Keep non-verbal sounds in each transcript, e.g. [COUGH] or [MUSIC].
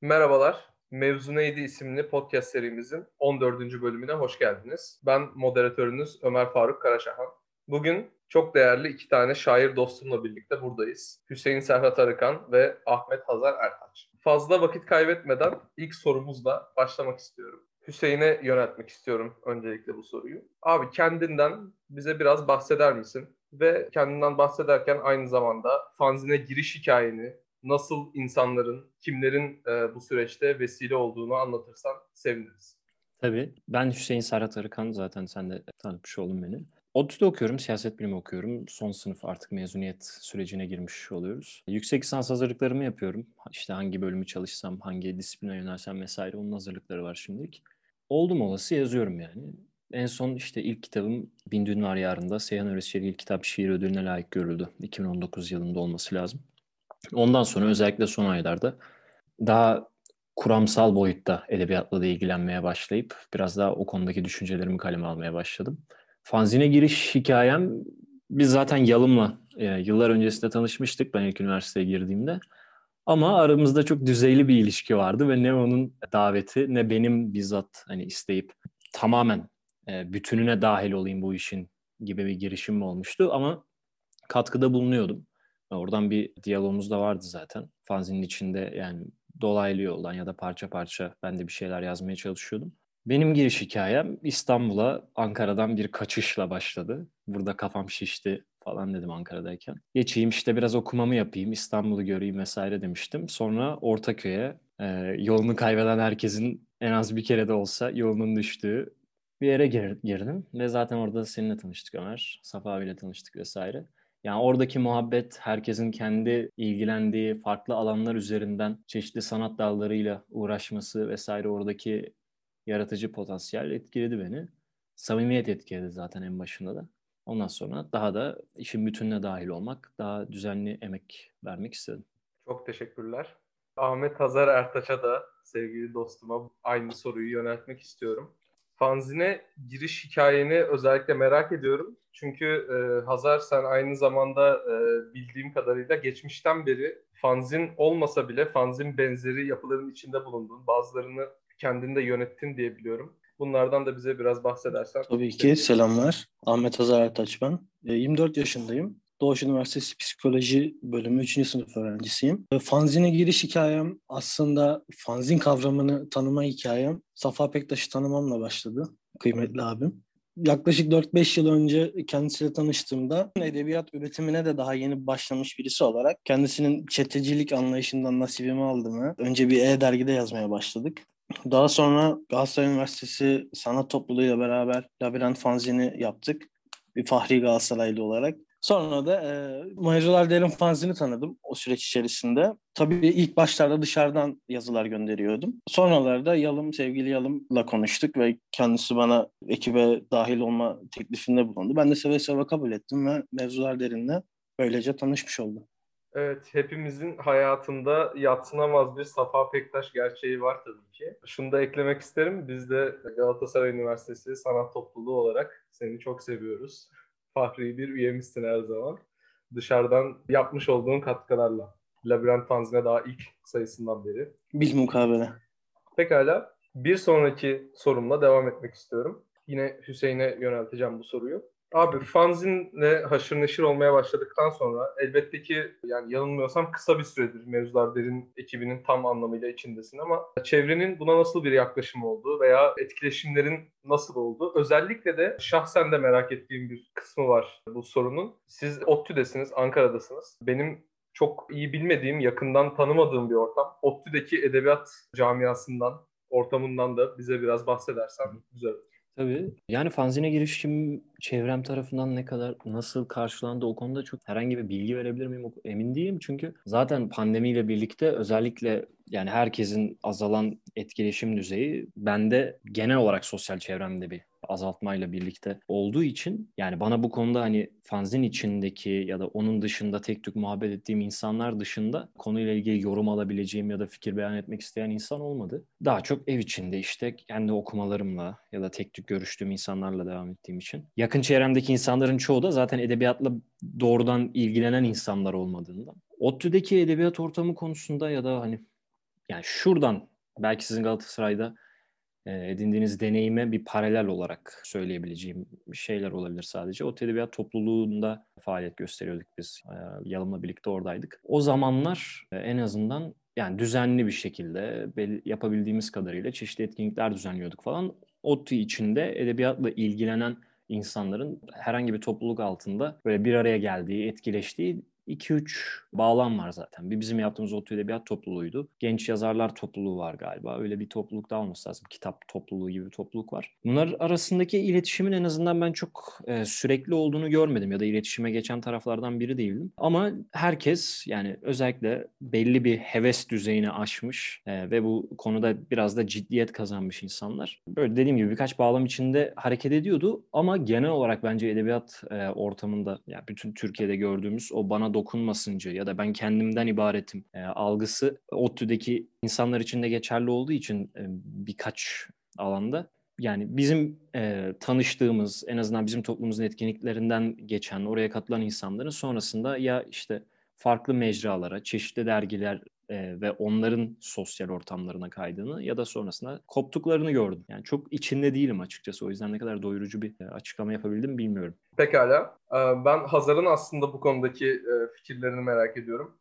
Merhabalar. Mevzu Neydi isimli podcast serimizin 14. bölümüne hoş geldiniz. Ben moderatörünüz Ömer Faruk Karaşahan. Bugün çok değerli iki tane şair dostumla birlikte buradayız. Hüseyin Serhat Arıkan ve Ahmet Hazar Ertaç. Fazla vakit kaybetmeden ilk sorumuzla başlamak istiyorum. Hüseyin'e yöneltmek istiyorum öncelikle bu soruyu. Abi kendinden bize biraz bahseder misin? Ve kendinden bahsederken aynı zamanda fanzine giriş hikayeni, nasıl insanların, kimlerin e, bu süreçte vesile olduğunu anlatırsan seviniriz. Tabii. Ben Hüseyin Serhat Arıkan. Zaten sen de tanıtmış oldun beni. ODTÜ'de okuyorum, siyaset bilimi okuyorum. Son sınıf artık mezuniyet sürecine girmiş oluyoruz. Yüksek lisans hazırlıklarımı yapıyorum. İşte hangi bölümü çalışsam, hangi disipline yönelsem vesaire onun hazırlıkları var şimdilik. Oldum olası yazıyorum yani. En son işte ilk kitabım Bin Dün Var Yarın'da Seyhan Öresçeli ilk kitap şiir ödülüne layık görüldü. 2019 yılında olması lazım. Ondan sonra özellikle son aylarda daha kuramsal boyutta edebiyatla da ilgilenmeye başlayıp biraz daha o konudaki düşüncelerimi kaleme almaya başladım. Fanzine giriş hikayem biz zaten Yalım'la e, yıllar öncesinde tanışmıştık ben ilk üniversiteye girdiğimde. Ama aramızda çok düzeyli bir ilişki vardı ve ne onun daveti ne benim bizzat hani isteyip tamamen e, bütününe dahil olayım bu işin gibi bir girişim olmuştu ama katkıda bulunuyordum. Oradan bir diyalogumuz da vardı zaten. Fanzinin içinde yani dolaylı yoldan ya da parça parça ben de bir şeyler yazmaya çalışıyordum. Benim giriş hikayem İstanbul'a Ankara'dan bir kaçışla başladı. Burada kafam şişti falan dedim Ankara'dayken. Geçeyim işte biraz okumamı yapayım, İstanbul'u göreyim vesaire demiştim. Sonra Ortaköy'e e, yolunu kaybeden herkesin en az bir kere de olsa yolunun düştüğü bir yere gir, girdim. Ve zaten orada seninle tanıştık Ömer. Safa abiyle tanıştık vesaire. Yani oradaki muhabbet herkesin kendi ilgilendiği farklı alanlar üzerinden çeşitli sanat dallarıyla uğraşması vesaire oradaki yaratıcı potansiyel etkiledi beni. Samimiyet etkiledi zaten en başında da. Ondan sonra daha da işin bütününe dahil olmak, daha düzenli emek vermek istedim. Çok teşekkürler. Ahmet Hazar Ertaç'a da sevgili dostuma aynı soruyu yöneltmek istiyorum. Fanzine giriş hikayeni özellikle merak ediyorum. Çünkü e, Hazar sen aynı zamanda e, bildiğim kadarıyla geçmişten beri fanzin olmasa bile fanzin benzeri yapıların içinde bulundun. Bazılarını kendinde yönettin diye biliyorum. Bunlardan da bize biraz bahsedersen. Tabii ki. Selamlar. Ahmet Hazar Ertaç ben. 24 e, yaşındayım. Doğuş Üniversitesi Psikoloji Bölümü 3. sınıf öğrencisiyim. Fanzine giriş hikayem aslında fanzin kavramını tanıma hikayem Safa Pektaş'ı tanımamla başladı. Kıymetli abim. Yaklaşık 4-5 yıl önce kendisiyle tanıştığımda edebiyat üretimine de daha yeni başlamış birisi olarak kendisinin çetecilik anlayışından nasibimi aldığımı önce bir E-dergide yazmaya başladık. Daha sonra Galatasaray Üniversitesi Sanat Topluluğu'yla beraber Labirent Fanzini yaptık. Bir Fahri Galatasaraylı olarak. Sonra da e, Mevzular Derin fanzini tanıdım o süreç içerisinde. Tabii ilk başlarda dışarıdan yazılar gönderiyordum. Sonralarda Yalım, sevgili Yalım'la konuştuk ve kendisi bana ekibe dahil olma teklifinde bulundu. Ben de seve seve kabul ettim ve Mevzular Derin'le böylece tanışmış oldum. Evet, hepimizin hayatında yatsınamaz bir Safa Pektaş gerçeği var tabii ki. Şunu da eklemek isterim. Biz de Galatasaray Üniversitesi Sanat Topluluğu olarak seni çok seviyoruz. Fahri bir üyemizsin her zaman. Dışarıdan yapmış olduğun katkılarla. Labirent Fanzine daha ilk sayısından beri. Bil mukabele. Pekala. Bir sonraki sorumla devam etmek istiyorum. Yine Hüseyin'e yönelteceğim bu soruyu. Abi fanzinle haşır neşir olmaya başladıktan sonra elbette ki yani yanılmıyorsam kısa bir süredir Mevzular Derin ekibinin tam anlamıyla içindesin ama çevrenin buna nasıl bir yaklaşım oldu veya etkileşimlerin nasıl oldu? Özellikle de şahsen de merak ettiğim bir kısmı var bu sorunun. Siz ODTÜ'desiniz, Ankara'dasınız. Benim çok iyi bilmediğim, yakından tanımadığım bir ortam. ODTÜ'deki edebiyat camiasından, ortamından da bize biraz bahsedersen güzel olur. Tabii. Yani fanzine girişim çevrem tarafından ne kadar nasıl karşılandı o konuda çok herhangi bir bilgi verebilir miyim emin değilim. Çünkü zaten pandemiyle birlikte özellikle yani herkesin azalan etkileşim düzeyi bende genel olarak sosyal çevremde bir azaltmayla birlikte olduğu için yani bana bu konuda hani fanzin içindeki ya da onun dışında tek tük muhabbet ettiğim insanlar dışında konuyla ilgili yorum alabileceğim ya da fikir beyan etmek isteyen insan olmadı. Daha çok ev içinde işte kendi okumalarımla ya da tek tük görüştüğüm insanlarla devam ettiğim için. Yakın çevremdeki insanların çoğu da zaten edebiyatla doğrudan ilgilenen insanlar olmadığından. ODTÜ'deki edebiyat ortamı konusunda ya da hani yani şuradan belki sizin Galatasaray'da e, edindiğiniz deneyime bir paralel olarak söyleyebileceğim şeyler olabilir sadece. O edebiyat topluluğunda faaliyet gösteriyorduk biz. E, Yalım'la birlikte oradaydık. O zamanlar e, en azından yani düzenli bir şekilde yapabildiğimiz kadarıyla çeşitli etkinlikler düzenliyorduk falan. ODTÜ içinde edebiyatla ilgilenen insanların herhangi bir topluluk altında böyle bir araya geldiği, etkileştiği 2-3 bağlam var zaten. Bir bizim yaptığımız ODTÜ Edebiyat topluluğuydu. Genç yazarlar topluluğu var galiba. Öyle bir topluluk da olması lazım. Kitap topluluğu gibi bir topluluk var. Bunlar arasındaki iletişimin en azından ben çok e, sürekli olduğunu görmedim ya da iletişime geçen taraflardan biri değildim. Ama herkes yani özellikle belli bir heves düzeyini aşmış e, ve bu konuda biraz da ciddiyet kazanmış insanlar. Böyle dediğim gibi birkaç bağlam içinde hareket ediyordu ama genel olarak bence edebiyat e, ortamında yani bütün Türkiye'de gördüğümüz o bana dokunmasıncı ya da ben kendimden ibaretim e, algısı ODTÜ'deki insanlar için de geçerli olduğu için e, birkaç alanda yani bizim e, tanıştığımız en azından bizim toplumumuzun etkinliklerinden geçen oraya katılan insanların sonrasında ya işte farklı mecralara, çeşitli dergiler e, ve onların sosyal ortamlarına kaydığını ya da sonrasında koptuklarını gördüm. Yani çok içinde değilim açıkçası. O yüzden ne kadar doyurucu bir e, açıklama yapabildim bilmiyorum. Pekala. Ee, ben Hazar'ın aslında bu konudaki e, fikirlerini merak ediyorum.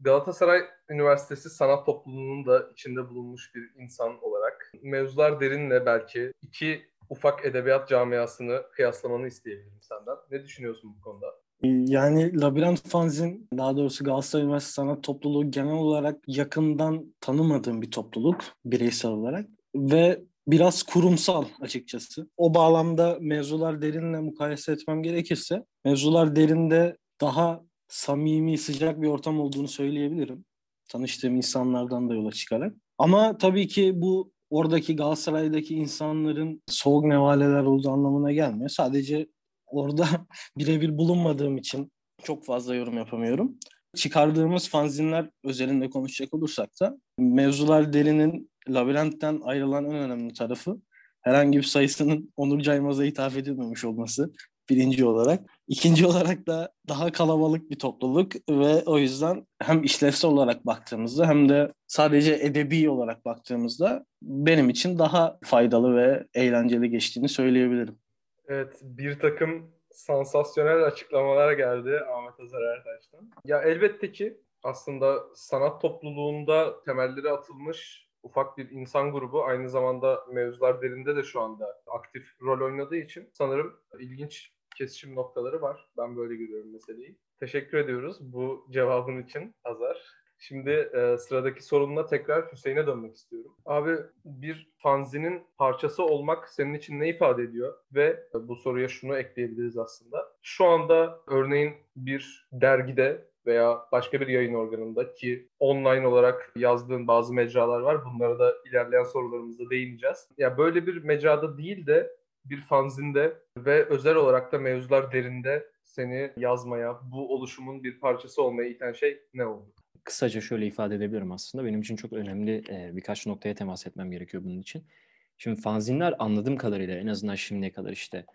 Galatasaray Üniversitesi Sanat Topluluğu'nun da içinde bulunmuş bir insan olarak mevzular derinle belki iki ufak edebiyat camiasını kıyaslamanı isteyebilirim senden. Ne düşünüyorsun bu konuda? Yani Labirent Fanzin, daha doğrusu Galatasaray Üniversitesi Sanat Topluluğu genel olarak yakından tanımadığım bir topluluk bireysel olarak ve biraz kurumsal açıkçası. O bağlamda mevzular derinle mukayese etmem gerekirse mevzular derinde daha samimi, sıcak bir ortam olduğunu söyleyebilirim. Tanıştığım insanlardan da yola çıkarak. Ama tabii ki bu oradaki Galatasaray'daki insanların soğuk nevaleler olduğu anlamına gelmiyor. Sadece orada [LAUGHS] birebir bulunmadığım için çok fazla yorum yapamıyorum. Çıkardığımız fanzinler özelinde konuşacak olursak da mevzular derinin labirentten ayrılan en önemli tarafı herhangi bir sayısının Onur Caymaz'a hitap edilmemiş olması birinci olarak. İkinci olarak da daha kalabalık bir topluluk ve o yüzden hem işlevsel olarak baktığımızda hem de sadece edebi olarak baktığımızda benim için daha faydalı ve eğlenceli geçtiğini söyleyebilirim. Evet, bir takım sansasyonel açıklamalar geldi Ahmet Azar Ertaş'tan. Ya elbette ki aslında sanat topluluğunda temelleri atılmış ufak bir insan grubu aynı zamanda mevzular derinde de şu anda aktif rol oynadığı için sanırım ilginç kesişim noktaları var. Ben böyle görüyorum meseleyi. Teşekkür ediyoruz bu cevabın için Azar. Şimdi e, sıradaki sorunla tekrar Hüseyin'e dönmek istiyorum. Abi bir fanzinin parçası olmak senin için ne ifade ediyor? Ve bu soruya şunu ekleyebiliriz aslında. Şu anda örneğin bir dergide veya başka bir yayın organında ki online olarak yazdığın bazı mecralar var. Bunlara da ilerleyen sorularımızda değineceğiz. Ya yani böyle bir mecrada değil de bir fanzinde ve özel olarak da mevzular derinde seni yazmaya, bu oluşumun bir parçası olmaya iten şey ne oldu? kısaca şöyle ifade edebilirim aslında. Benim için çok önemli e, birkaç noktaya temas etmem gerekiyor bunun için. Şimdi fanzinler anladığım kadarıyla en azından şimdiye kadar işte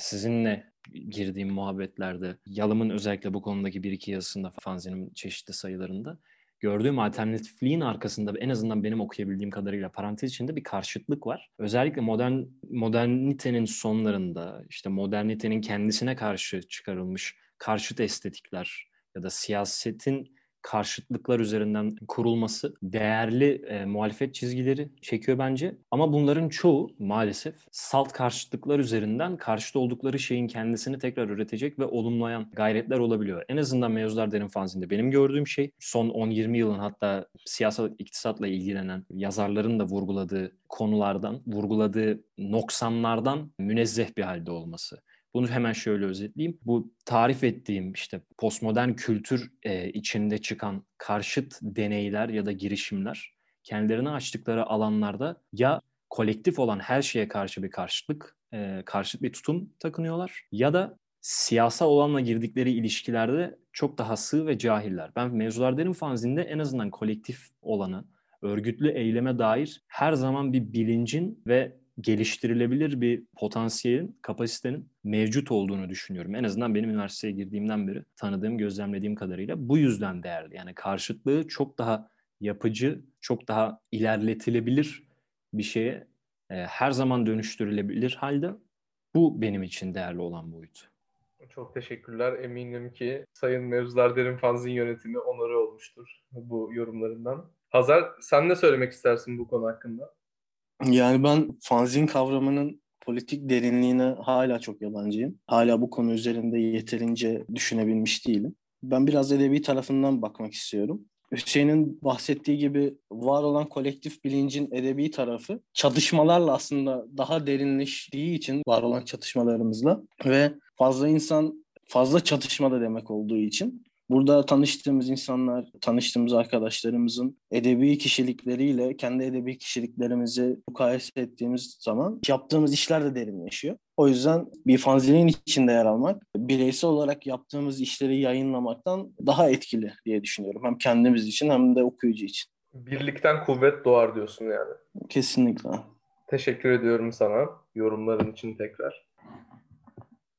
sizinle girdiğim muhabbetlerde Yalım'ın özellikle bu konudaki bir iki yazısında fanzinin çeşitli sayılarında gördüğüm alternatifliğin arkasında en azından benim okuyabildiğim kadarıyla parantez içinde bir karşıtlık var. Özellikle modern modernitenin sonlarında işte modernitenin kendisine karşı çıkarılmış karşıt estetikler ya da siyasetin karşıtlıklar üzerinden kurulması değerli e, muhalefet çizgileri çekiyor bence. Ama bunların çoğu maalesef salt karşıtlıklar üzerinden karşıt oldukları şeyin kendisini tekrar üretecek ve olumlayan gayretler olabiliyor. En azından mevzular derin fanzinde benim gördüğüm şey son 10-20 yılın hatta siyasal iktisatla ilgilenen yazarların da vurguladığı konulardan, vurguladığı noksanlardan münezzeh bir halde olması. Bunu hemen şöyle özetleyeyim. Bu tarif ettiğim işte postmodern kültür e, içinde çıkan karşıt deneyler ya da girişimler kendilerine açtıkları alanlarda ya kolektif olan her şeye karşı bir karşıtlık, e, karşıt bir tutum takınıyorlar ya da siyasal olanla girdikleri ilişkilerde çok daha sığ ve cahiller. Ben mevzular derim fanzinde en azından kolektif olanı, örgütlü eyleme dair her zaman bir bilincin ve geliştirilebilir bir potansiyelin, kapasitenin mevcut olduğunu düşünüyorum. En azından benim üniversiteye girdiğimden beri tanıdığım, gözlemlediğim kadarıyla bu yüzden değerli. Yani karşıtlığı çok daha yapıcı, çok daha ilerletilebilir bir şeye e, her zaman dönüştürülebilir halde bu benim için değerli olan boyut. Çok teşekkürler. Eminim ki Sayın Mevzular Derin Fanzin yönetimi onarı olmuştur bu yorumlarından. Hazar sen ne söylemek istersin bu konu hakkında? Yani ben fanzin kavramının politik derinliğine hala çok yabancıyım. Hala bu konu üzerinde yeterince düşünebilmiş değilim. Ben biraz edebi tarafından bakmak istiyorum. Hüseyin'in bahsettiği gibi var olan kolektif bilincin edebi tarafı çatışmalarla aslında daha derinleştiği için var olan çatışmalarımızla ve fazla insan fazla çatışma da demek olduğu için Burada tanıştığımız insanlar, tanıştığımız arkadaşlarımızın edebi kişilikleriyle kendi edebi kişiliklerimizi mukayese ettiğimiz zaman yaptığımız işler de derinleşiyor. O yüzden bir fanzinin içinde yer almak, bireysel olarak yaptığımız işleri yayınlamaktan daha etkili diye düşünüyorum. Hem kendimiz için hem de okuyucu için. Birlikten kuvvet doğar diyorsun yani. Kesinlikle. Teşekkür ediyorum sana yorumların için tekrar.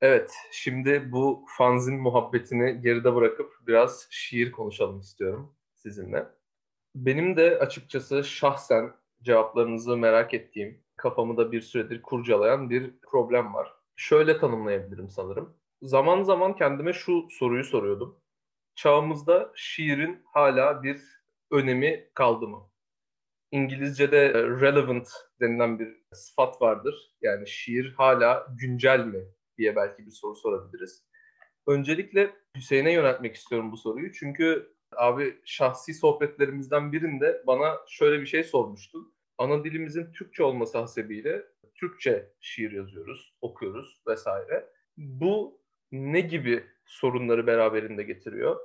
Evet, şimdi bu fanzin muhabbetini geride bırakıp biraz şiir konuşalım istiyorum sizinle. Benim de açıkçası şahsen cevaplarınızı merak ettiğim, kafamı da bir süredir kurcalayan bir problem var. Şöyle tanımlayabilirim sanırım. Zaman zaman kendime şu soruyu soruyordum. Çağımızda şiirin hala bir önemi kaldı mı? İngilizce'de relevant denilen bir sıfat vardır. Yani şiir hala güncel mi diye belki bir soru sorabiliriz. Öncelikle Hüseyin'e yöneltmek istiyorum bu soruyu. Çünkü abi şahsi sohbetlerimizden birinde bana şöyle bir şey sormuştun. Ana dilimizin Türkçe olması hasebiyle Türkçe şiir yazıyoruz, okuyoruz vesaire. Bu ne gibi sorunları beraberinde getiriyor?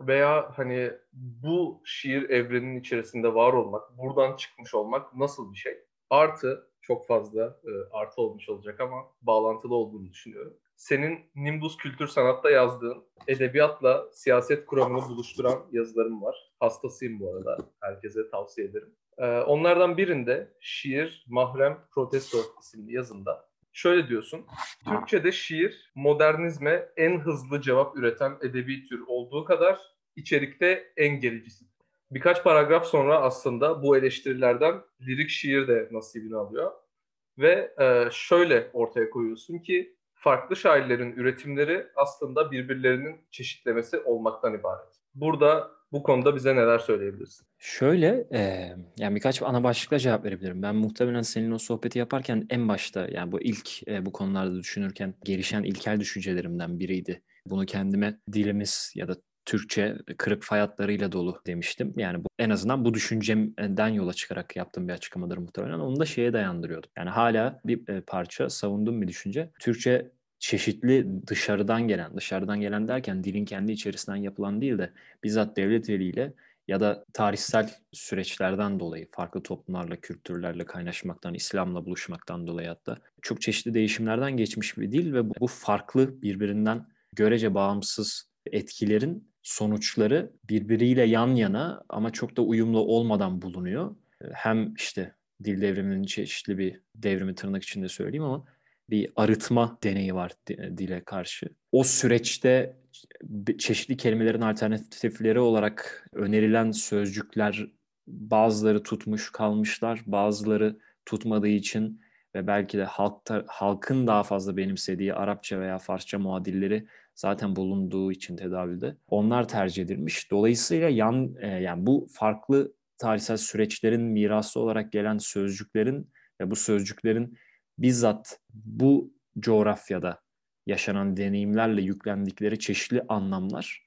Veya hani bu şiir evrenin içerisinde var olmak, buradan çıkmış olmak nasıl bir şey? Artı çok fazla e, artı olmuş olacak ama bağlantılı olduğunu düşünüyorum. Senin Nimbus Kültür Sanat'ta yazdığın edebiyatla siyaset kuramını buluşturan yazılarım var. Hastasıyım bu arada. Herkese tavsiye ederim. E, onlardan birinde şiir, mahrem, protesto isimli yazında şöyle diyorsun. Türkçe'de şiir modernizme en hızlı cevap üreten edebi tür olduğu kadar içerikte en gericisi. Birkaç paragraf sonra aslında bu eleştirilerden lirik şiir de nasibini alıyor. Ve e, şöyle ortaya koyuyorsun ki farklı şairlerin üretimleri aslında birbirlerinin çeşitlemesi olmaktan ibaret. Burada bu konuda bize neler söyleyebilirsin? Şöyle, e, yani birkaç ana başlıkla cevap verebilirim. Ben muhtemelen senin o sohbeti yaparken en başta yani bu ilk e, bu konularda düşünürken gelişen ilkel düşüncelerimden biriydi. Bunu kendime dilimiz ya da Türkçe kırık fay hatlarıyla dolu demiştim. Yani bu, en azından bu düşüncemden yola çıkarak yaptığım bir açıklamadır muhtemelen. Onu da şeye dayandırıyordum. Yani hala bir e, parça savunduğum bir düşünce. Türkçe çeşitli dışarıdan gelen, dışarıdan gelen derken dilin kendi içerisinden yapılan değil de bizzat devlet eliyle ya da tarihsel süreçlerden dolayı farklı toplumlarla, kültürlerle kaynaşmaktan, İslam'la buluşmaktan dolayı hatta çok çeşitli değişimlerden geçmiş bir dil ve bu farklı birbirinden görece bağımsız etkilerin sonuçları birbiriyle yan yana ama çok da uyumlu olmadan bulunuyor. Hem işte dil devriminin çeşitli bir devrimi tırnak içinde söyleyeyim ama bir arıtma deneyi var dile karşı. O süreçte çeşitli kelimelerin alternatifleri olarak önerilen sözcükler bazıları tutmuş kalmışlar, bazıları tutmadığı için ve belki de halkta, halkın daha fazla benimsediği Arapça veya Farsça muadilleri zaten bulunduğu için tedavülde onlar tercih edilmiş. Dolayısıyla yan e, yani bu farklı tarihsel süreçlerin mirası olarak gelen sözcüklerin ve bu sözcüklerin bizzat bu coğrafyada yaşanan deneyimlerle yüklendikleri çeşitli anlamlar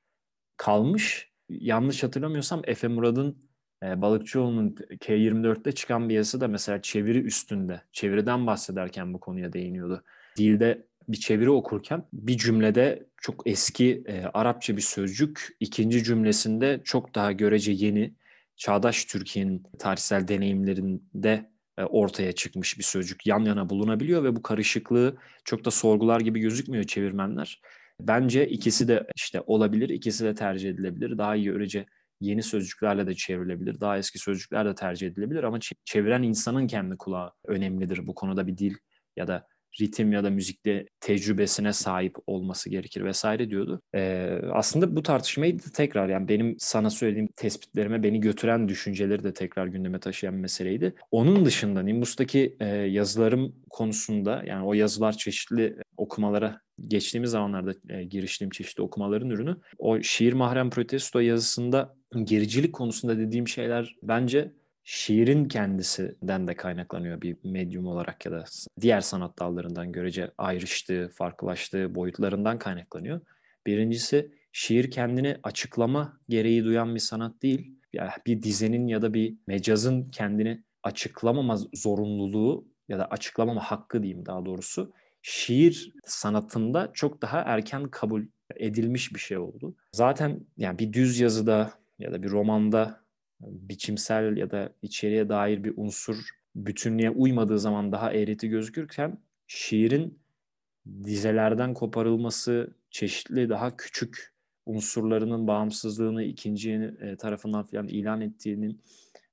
kalmış. Yanlış hatırlamıyorsam Efe Murad'ın e, Balıkçıoğlu'nun K24'te çıkan bir yazısı da mesela çeviri üstünde, çeviriden bahsederken bu konuya değiniyordu. Dilde bir çeviri okurken bir cümlede çok eski e, Arapça bir sözcük, ikinci cümlesinde çok daha görece yeni, çağdaş Türkiye'nin tarihsel deneyimlerinde e, ortaya çıkmış bir sözcük yan yana bulunabiliyor ve bu karışıklığı çok da sorgular gibi gözükmüyor çevirmenler. Bence ikisi de işte olabilir, ikisi de tercih edilebilir. Daha iyi görece yeni sözcüklerle de çevrilebilir. Daha eski sözcükler de tercih edilebilir ama çeviren insanın kendi kulağı önemlidir bu konuda bir dil ya da ritim ya da müzikte tecrübesine sahip olması gerekir vesaire diyordu. Ee, aslında bu tartışmayı da tekrar yani benim sana söylediğim tespitlerime beni götüren düşünceleri de tekrar gündeme taşıyan meseleydi. Onun dışında Nimbus'taki e, yazılarım konusunda yani o yazılar çeşitli okumalara geçtiğimiz zamanlarda e, giriştiğim çeşitli okumaların ürünü. O şiir mahrem protesto yazısında gericilik konusunda dediğim şeyler bence şiirin kendisinden de kaynaklanıyor bir medyum olarak ya da diğer sanat dallarından görece ayrıştığı, farklılaştığı boyutlarından kaynaklanıyor. Birincisi şiir kendini açıklama gereği duyan bir sanat değil. Yani bir dizenin ya da bir mecazın kendini açıklamama zorunluluğu ya da açıklamama hakkı diyeyim daha doğrusu şiir sanatında çok daha erken kabul edilmiş bir şey oldu. Zaten yani bir düz yazıda ya da bir romanda biçimsel ya da içeriye dair bir unsur bütünlüğe uymadığı zaman daha eğreti gözükürken şiirin dizelerden koparılması, çeşitli daha küçük unsurlarının bağımsızlığını ikinci e, tarafından falan ilan ettiğinin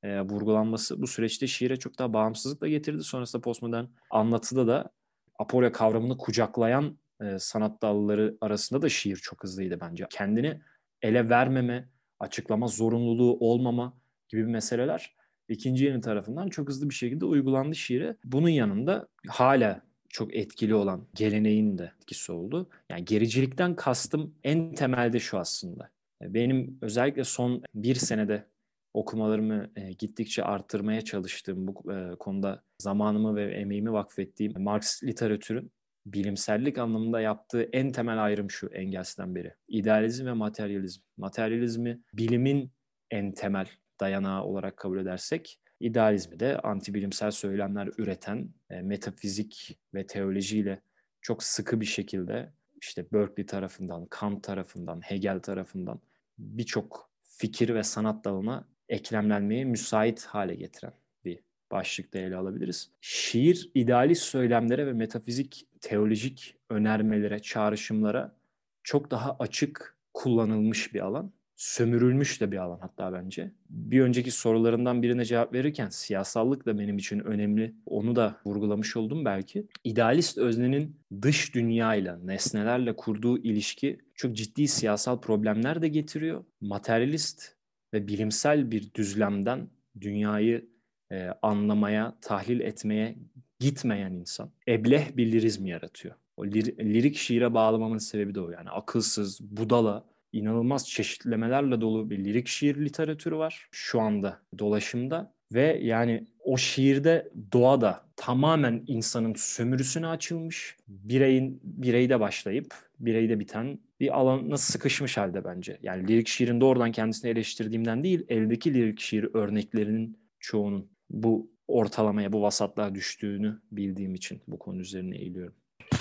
e, vurgulanması bu süreçte şiire çok daha bağımsızlık da getirdi. Sonrasında postmodern anlatıda da aporya kavramını kucaklayan e, sanat dalları arasında da şiir çok hızlıydı bence. Kendini ele vermeme, açıklama zorunluluğu olmama gibi meseleler ikinci yeni tarafından çok hızlı bir şekilde uygulandı şiire. Bunun yanında hala çok etkili olan geleneğin de etkisi oldu. Yani gericilikten kastım en temelde şu aslında. Benim özellikle son bir senede okumalarımı e, gittikçe arttırmaya çalıştığım bu e, konuda zamanımı ve emeğimi vakfettiğim Marx literatürün bilimsellik anlamında yaptığı en temel ayrım şu Engels'ten beri. İdealizm ve materyalizm. Materyalizmi bilimin en temel dayanağı olarak kabul edersek, idealizmi de antibilimsel söylemler üreten e, metafizik ve teolojiyle çok sıkı bir şekilde işte Berkeley tarafından, Kant tarafından, Hegel tarafından birçok fikir ve sanat dalına eklemlenmeye müsait hale getiren bir başlıkta ele alabiliriz. Şiir idealist söylemlere ve metafizik teolojik önermelere, çağrışımlara çok daha açık kullanılmış bir alan. Sömürülmüş de bir alan hatta bence. Bir önceki sorularından birine cevap verirken siyasallık da benim için önemli. Onu da vurgulamış oldum belki. İdealist öznenin dış dünyayla, nesnelerle kurduğu ilişki çok ciddi siyasal problemler de getiriyor. Materyalist ve bilimsel bir düzlemden dünyayı e, anlamaya, tahlil etmeye gitmeyen insan ebleh bir lirizm yaratıyor. O lir, lirik şiire bağlamamın sebebi de o yani akılsız, budala, inanılmaz çeşitlemelerle dolu bir lirik şiir literatürü var şu anda dolaşımda ve yani o şiirde doğa da tamamen insanın sömürüsüne açılmış. Bireyin bireyde başlayıp bireyde biten bir alana sıkışmış halde bence. Yani lirik şiirin doğrudan kendisini eleştirdiğimden değil, eldeki lirik şiir örneklerinin çoğunun bu ortalamaya, bu vasatlığa düştüğünü bildiğim için bu konu üzerine eğiliyorum.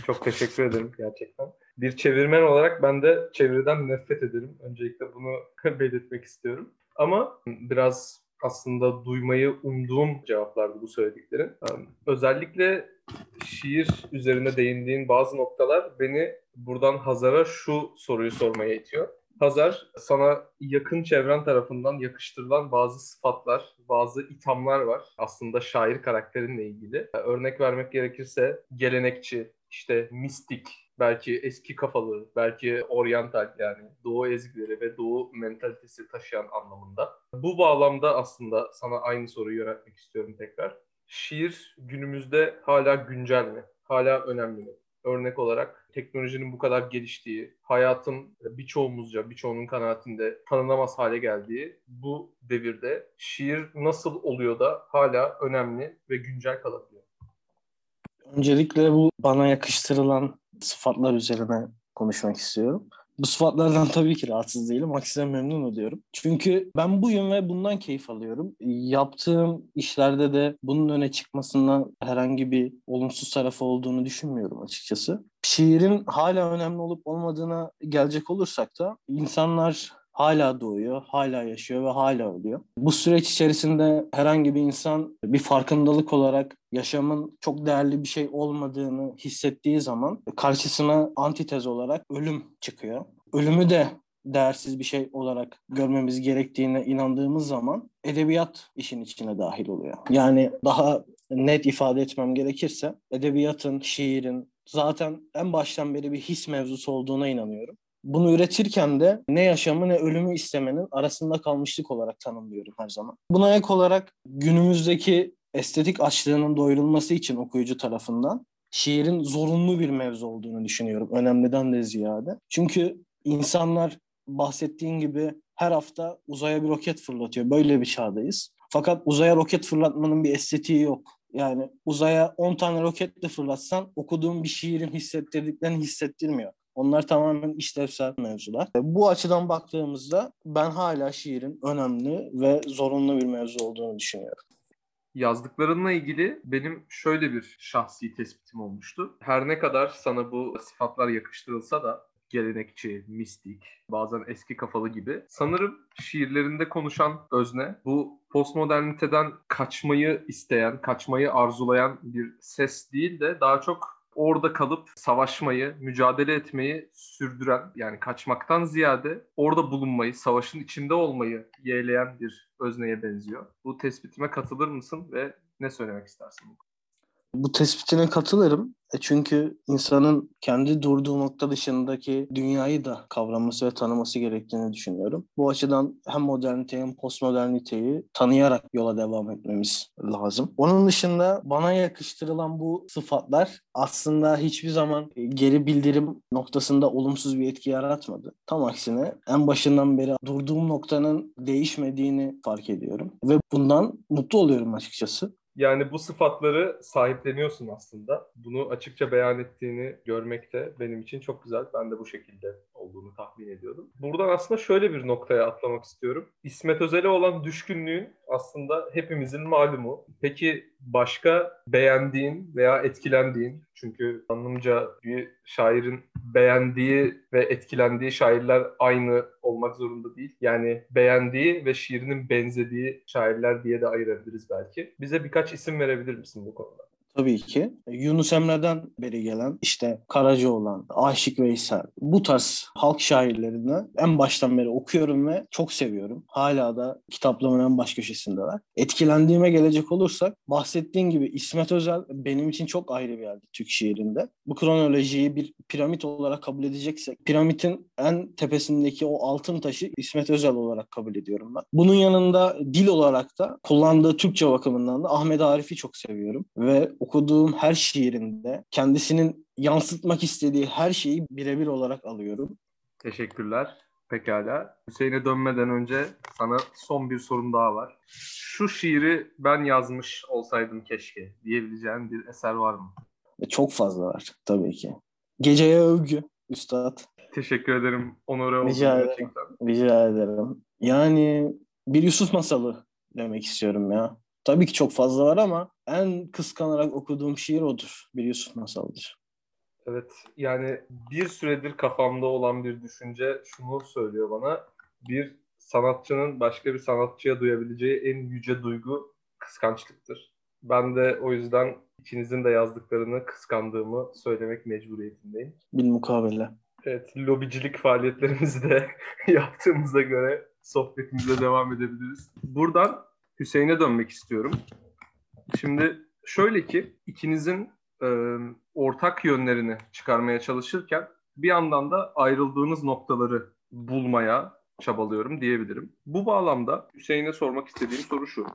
Çok teşekkür ederim gerçekten. Bir çevirmen olarak ben de çeviriden nefret ederim. Öncelikle bunu [LAUGHS] belirtmek istiyorum. Ama biraz aslında duymayı umduğum cevaplardı bu söylediklerin. Özellikle şiir üzerine değindiğin bazı noktalar beni buradan Hazar'a şu soruyu sormaya itiyor. Hazar, sana yakın çevren tarafından yakıştırılan bazı sıfatlar, bazı ithamlar var aslında şair karakterinle ilgili. Örnek vermek gerekirse gelenekçi, işte mistik, belki eski kafalı, belki oryantal yani doğu ezgileri ve doğu mentalitesi taşıyan anlamında. Bu bağlamda aslında sana aynı soruyu yöneltmek istiyorum tekrar. Şiir günümüzde hala güncel mi? Hala önemli mi? Örnek olarak teknolojinin bu kadar geliştiği, hayatın birçoğumuzca, birçoğunun kanaatinde tanınamaz hale geldiği bu devirde şiir nasıl oluyor da hala önemli ve güncel kalabiliyor? Öncelikle bu bana yakıştırılan sıfatlar üzerine konuşmak istiyorum. Bu sıfatlardan tabii ki rahatsız değilim. Aksine memnun oluyorum. Çünkü ben buyum ve bundan keyif alıyorum. Yaptığım işlerde de bunun öne çıkmasından herhangi bir olumsuz tarafı olduğunu düşünmüyorum açıkçası. Şiirin hala önemli olup olmadığına gelecek olursak da insanlar hala doğuyor, hala yaşıyor ve hala ölüyor. Bu süreç içerisinde herhangi bir insan bir farkındalık olarak yaşamın çok değerli bir şey olmadığını hissettiği zaman karşısına antitez olarak ölüm çıkıyor. Ölümü de değersiz bir şey olarak görmemiz gerektiğine inandığımız zaman edebiyat işin içine dahil oluyor. Yani daha net ifade etmem gerekirse edebiyatın, şiirin zaten en baştan beri bir his mevzusu olduğuna inanıyorum. Bunu üretirken de ne yaşamı ne ölümü istemenin arasında kalmışlık olarak tanımlıyorum her zaman. Buna ek olarak günümüzdeki estetik açlığının doyurulması için okuyucu tarafından şiirin zorunlu bir mevzu olduğunu düşünüyorum. Önemliden de ziyade. Çünkü insanlar bahsettiğin gibi her hafta uzaya bir roket fırlatıyor. Böyle bir çağdayız. Fakat uzaya roket fırlatmanın bir estetiği yok. Yani uzaya 10 tane roketle fırlatsan okuduğun bir şiirin hissettirdiklerini hissettirmiyor. Onlar tamamen işlevsel mevzular. Bu açıdan baktığımızda ben hala şiirin önemli ve zorunlu bir mevzu olduğunu düşünüyorum. Yazdıklarınla ilgili benim şöyle bir şahsi tespitim olmuştu. Her ne kadar sana bu sıfatlar yakıştırılsa da gelenekçi, mistik, bazen eski kafalı gibi. Sanırım şiirlerinde konuşan özne bu postmoderniteden kaçmayı isteyen, kaçmayı arzulayan bir ses değil de daha çok orada kalıp savaşmayı, mücadele etmeyi sürdüren yani kaçmaktan ziyade orada bulunmayı, savaşın içinde olmayı yeğleyen bir özneye benziyor. Bu tespitime katılır mısın ve ne söylemek istersin? Bu tespitine katılırım. E çünkü insanın kendi durduğu nokta dışındaki dünyayı da kavraması ve tanıması gerektiğini düşünüyorum. Bu açıdan hem moderniteyi hem postmoderniteyi tanıyarak yola devam etmemiz lazım. Onun dışında bana yakıştırılan bu sıfatlar aslında hiçbir zaman geri bildirim noktasında olumsuz bir etki yaratmadı. Tam aksine en başından beri durduğum noktanın değişmediğini fark ediyorum. Ve bundan mutlu oluyorum açıkçası. Yani bu sıfatları sahipleniyorsun aslında. Bunu açıkça beyan ettiğini görmek de benim için çok güzel. Ben de bu şekilde olduğunu tahmin ediyorum. Buradan aslında şöyle bir noktaya atlamak istiyorum. İsmet Özel'e olan düşkünlüğün aslında hepimizin malumu. Peki başka beğendiğin veya etkilendiğin, çünkü anlamca bir şairin beğendiği ve etkilendiği şairler aynı olmak zorunda değil. Yani beğendiği ve şiirinin benzediği şairler diye de ayırabiliriz belki. Bize birkaç isim verebilir misin bu konuda? Tabii ki. Yunus Emre'den beri gelen işte Karacaoğlan, Aşık Veysel bu tarz halk şairlerini en baştan beri okuyorum ve çok seviyorum. Hala da kitaplığımın en baş köşesindeler. Etkilendiğime gelecek olursak bahsettiğin gibi İsmet Özel benim için çok ayrı bir yerde Türk şiirinde. Bu kronolojiyi bir piramit olarak kabul edeceksek piramitin en tepesindeki o altın taşı İsmet Özel olarak kabul ediyorum ben. Bunun yanında dil olarak da kullandığı Türkçe bakımından da Ahmet Arif'i çok seviyorum ve okuduğum her şiirinde kendisinin yansıtmak istediği her şeyi birebir olarak alıyorum. Teşekkürler. Pekala. Hüseyin'e dönmeden önce sana son bir sorum daha var. Şu şiiri ben yazmış olsaydım keşke diyebileceğin bir eser var mı? Çok fazla var tabii ki. Geceye övgü üstad. Teşekkür ederim. Onore oldum Rica ederim. gerçekten. Rica ederim. Yani bir Yusuf masalı demek istiyorum ya. Tabii ki çok fazla var ama en kıskanarak okuduğum şiir odur. Bir Yusuf masalıdır. Evet yani bir süredir kafamda olan bir düşünce şunu söylüyor bana. Bir sanatçının başka bir sanatçıya duyabileceği en yüce duygu kıskançlıktır. Ben de o yüzden ikinizin de yazdıklarını kıskandığımı söylemek mecburiyetindeyim. Bil mukabele. Evet, lobicilik faaliyetlerimizi de [LAUGHS] yaptığımıza göre sohbetimize devam edebiliriz. Buradan Hüseyin'e dönmek istiyorum. Şimdi şöyle ki ikinizin e, ortak yönlerini çıkarmaya çalışırken bir yandan da ayrıldığınız noktaları bulmaya çabalıyorum diyebilirim. Bu bağlamda Hüseyin'e sormak istediğim soru şu.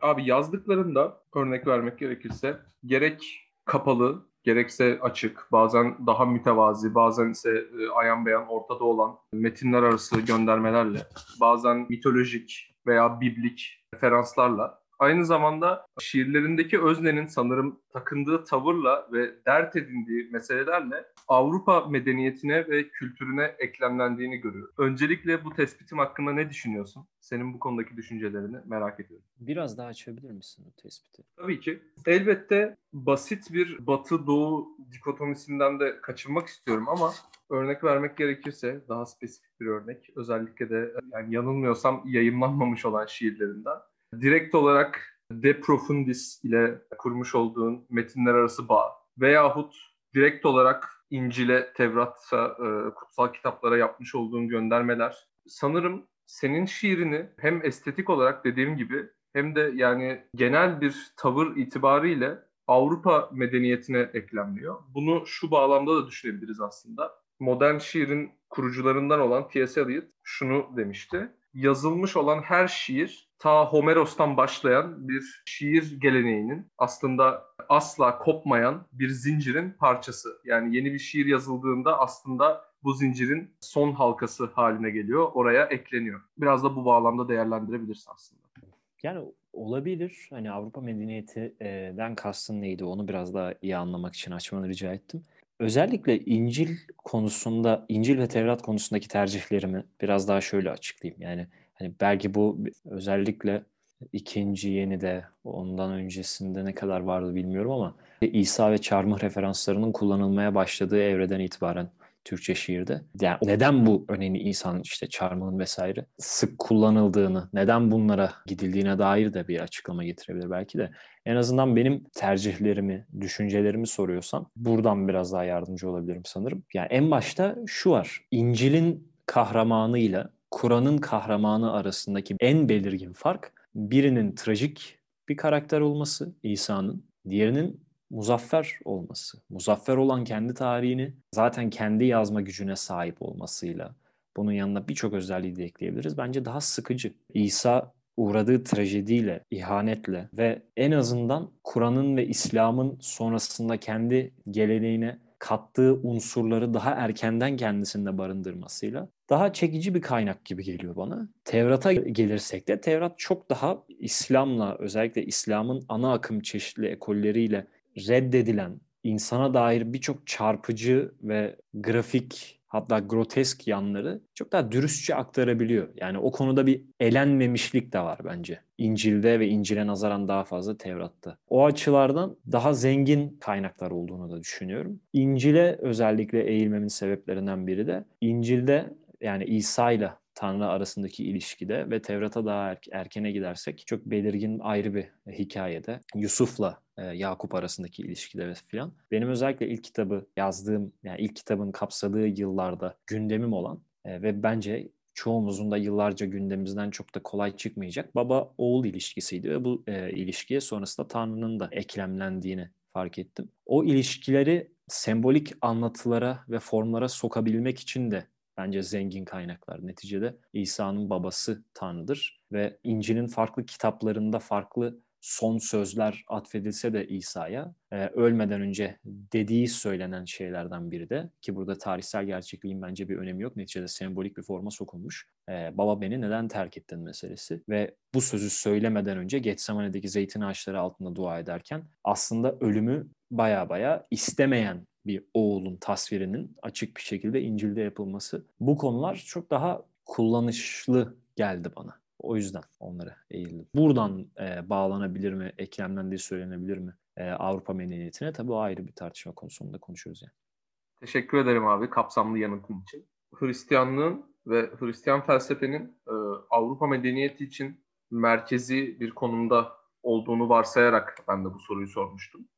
Abi yazdıklarında örnek vermek gerekirse gerek kapalı gerekse açık, bazen daha mütevazi, bazen ise e, ayan beyan ortada olan metinler arası göndermelerle, bazen mitolojik veya biblik referanslarla aynı zamanda şiirlerindeki öznenin sanırım takındığı tavırla ve dert edindiği meselelerle Avrupa medeniyetine ve kültürüne eklemlendiğini görüyorum. Öncelikle bu tespitim hakkında ne düşünüyorsun? Senin bu konudaki düşüncelerini merak ediyorum. Biraz daha açabilir misin bu tespiti? Tabii ki. Elbette basit bir batı-doğu dikotomisinden de kaçınmak istiyorum ama örnek vermek gerekirse daha spesifik bir örnek. Özellikle de yani yanılmıyorsam yayınlanmamış olan şiirlerinden. Direkt olarak De Profundis ile kurmuş olduğun metinler arası bağ veyahut direkt olarak İncil'e, Tevrat'a, e, kutsal kitaplara yapmış olduğun göndermeler sanırım senin şiirini hem estetik olarak dediğim gibi hem de yani genel bir tavır itibariyle Avrupa medeniyetine eklemliyor. Bunu şu bağlamda da düşünebiliriz aslında. Modern şiirin kurucularından olan T.S. Eliot şunu demişti. Yazılmış olan her şiir ta Homeros'tan başlayan bir şiir geleneğinin aslında asla kopmayan bir zincirin parçası. Yani yeni bir şiir yazıldığında aslında bu zincirin son halkası haline geliyor. Oraya ekleniyor. Biraz da bu bağlamda değerlendirebilirsin aslında. Yani olabilir. Hani Avrupa medeniyetinden kastın neydi onu biraz daha iyi anlamak için açmanı rica ettim. Özellikle İncil konusunda, İncil ve Tevrat konusundaki tercihlerimi biraz daha şöyle açıklayayım. Yani hani belki bu özellikle ikinci yeni de ondan öncesinde ne kadar vardı bilmiyorum ama İsa ve çarmıh referanslarının kullanılmaya başladığı evreden itibaren Türkçe şiirde. Yani neden bu önemli insan işte çarmıhın vesaire sık kullanıldığını, neden bunlara gidildiğine dair de bir açıklama getirebilir belki de. En azından benim tercihlerimi, düşüncelerimi soruyorsan buradan biraz daha yardımcı olabilirim sanırım. Yani en başta şu var. İncil'in kahramanıyla Kur'an'ın kahramanı arasındaki en belirgin fark birinin trajik bir karakter olması İsa'nın, diğerinin muzaffer olması. Muzaffer olan kendi tarihini zaten kendi yazma gücüne sahip olmasıyla bunun yanına birçok özelliği de ekleyebiliriz. Bence daha sıkıcı. İsa uğradığı trajediyle, ihanetle ve en azından Kur'an'ın ve İslam'ın sonrasında kendi geleneğine kattığı unsurları daha erkenden kendisinde barındırmasıyla daha çekici bir kaynak gibi geliyor bana. Tevrat'a gelirsek de Tevrat çok daha İslam'la özellikle İslam'ın ana akım çeşitli ekolleriyle reddedilen, insana dair birçok çarpıcı ve grafik hatta grotesk yanları çok daha dürüstçe aktarabiliyor. Yani o konuda bir elenmemişlik de var bence. İncil'de ve İncil'e nazaran daha fazla Tevrat'ta. O açılardan daha zengin kaynaklar olduğunu da düşünüyorum. İncil'e özellikle eğilmemin sebeplerinden biri de İncil'de yani İsa ile Tanrı arasındaki ilişkide ve Tevrat'a daha er, erkene gidersek çok belirgin ayrı bir hikayede Yusuf'la e, Yakup arasındaki ilişkide ve filan. Benim özellikle ilk kitabı yazdığım, yani ilk kitabın kapsadığı yıllarda gündemim olan e, ve bence çoğumuzun da yıllarca gündemimizden çok da kolay çıkmayacak baba oğul ilişkisiydi ve bu e, ilişkiye sonrasında Tanrı'nın da eklemlendiğini fark ettim. O ilişkileri sembolik anlatılara ve formlara sokabilmek için de bence zengin kaynaklar. Neticede İsa'nın babası Tanrı'dır ve İncil'in farklı kitaplarında farklı son sözler atfedilse de İsa'ya e, ölmeden önce dediği söylenen şeylerden biri de ki burada tarihsel gerçekliğin bence bir önemi yok. Neticede sembolik bir forma sokulmuş. E, baba beni neden terk ettin meselesi ve bu sözü söylemeden önce Getsemane'deki zeytin ağaçları altında dua ederken aslında ölümü baya baya istemeyen bir oğulun tasvirinin açık bir şekilde İncil'de yapılması. Bu konular çok daha kullanışlı geldi bana. O yüzden onlara eğildim. Buradan e, bağlanabilir mi, eklemlendiği söylenebilir mi e, Avrupa medeniyetine? Tabii o ayrı bir tartışma konusunda konuşuyoruz yani. Teşekkür ederim abi kapsamlı yanıtın için. Hristiyanlığın ve Hristiyan felsefenin e, Avrupa medeniyeti için merkezi bir konumda olduğunu varsayarak ben de bu soruyu sormuştum.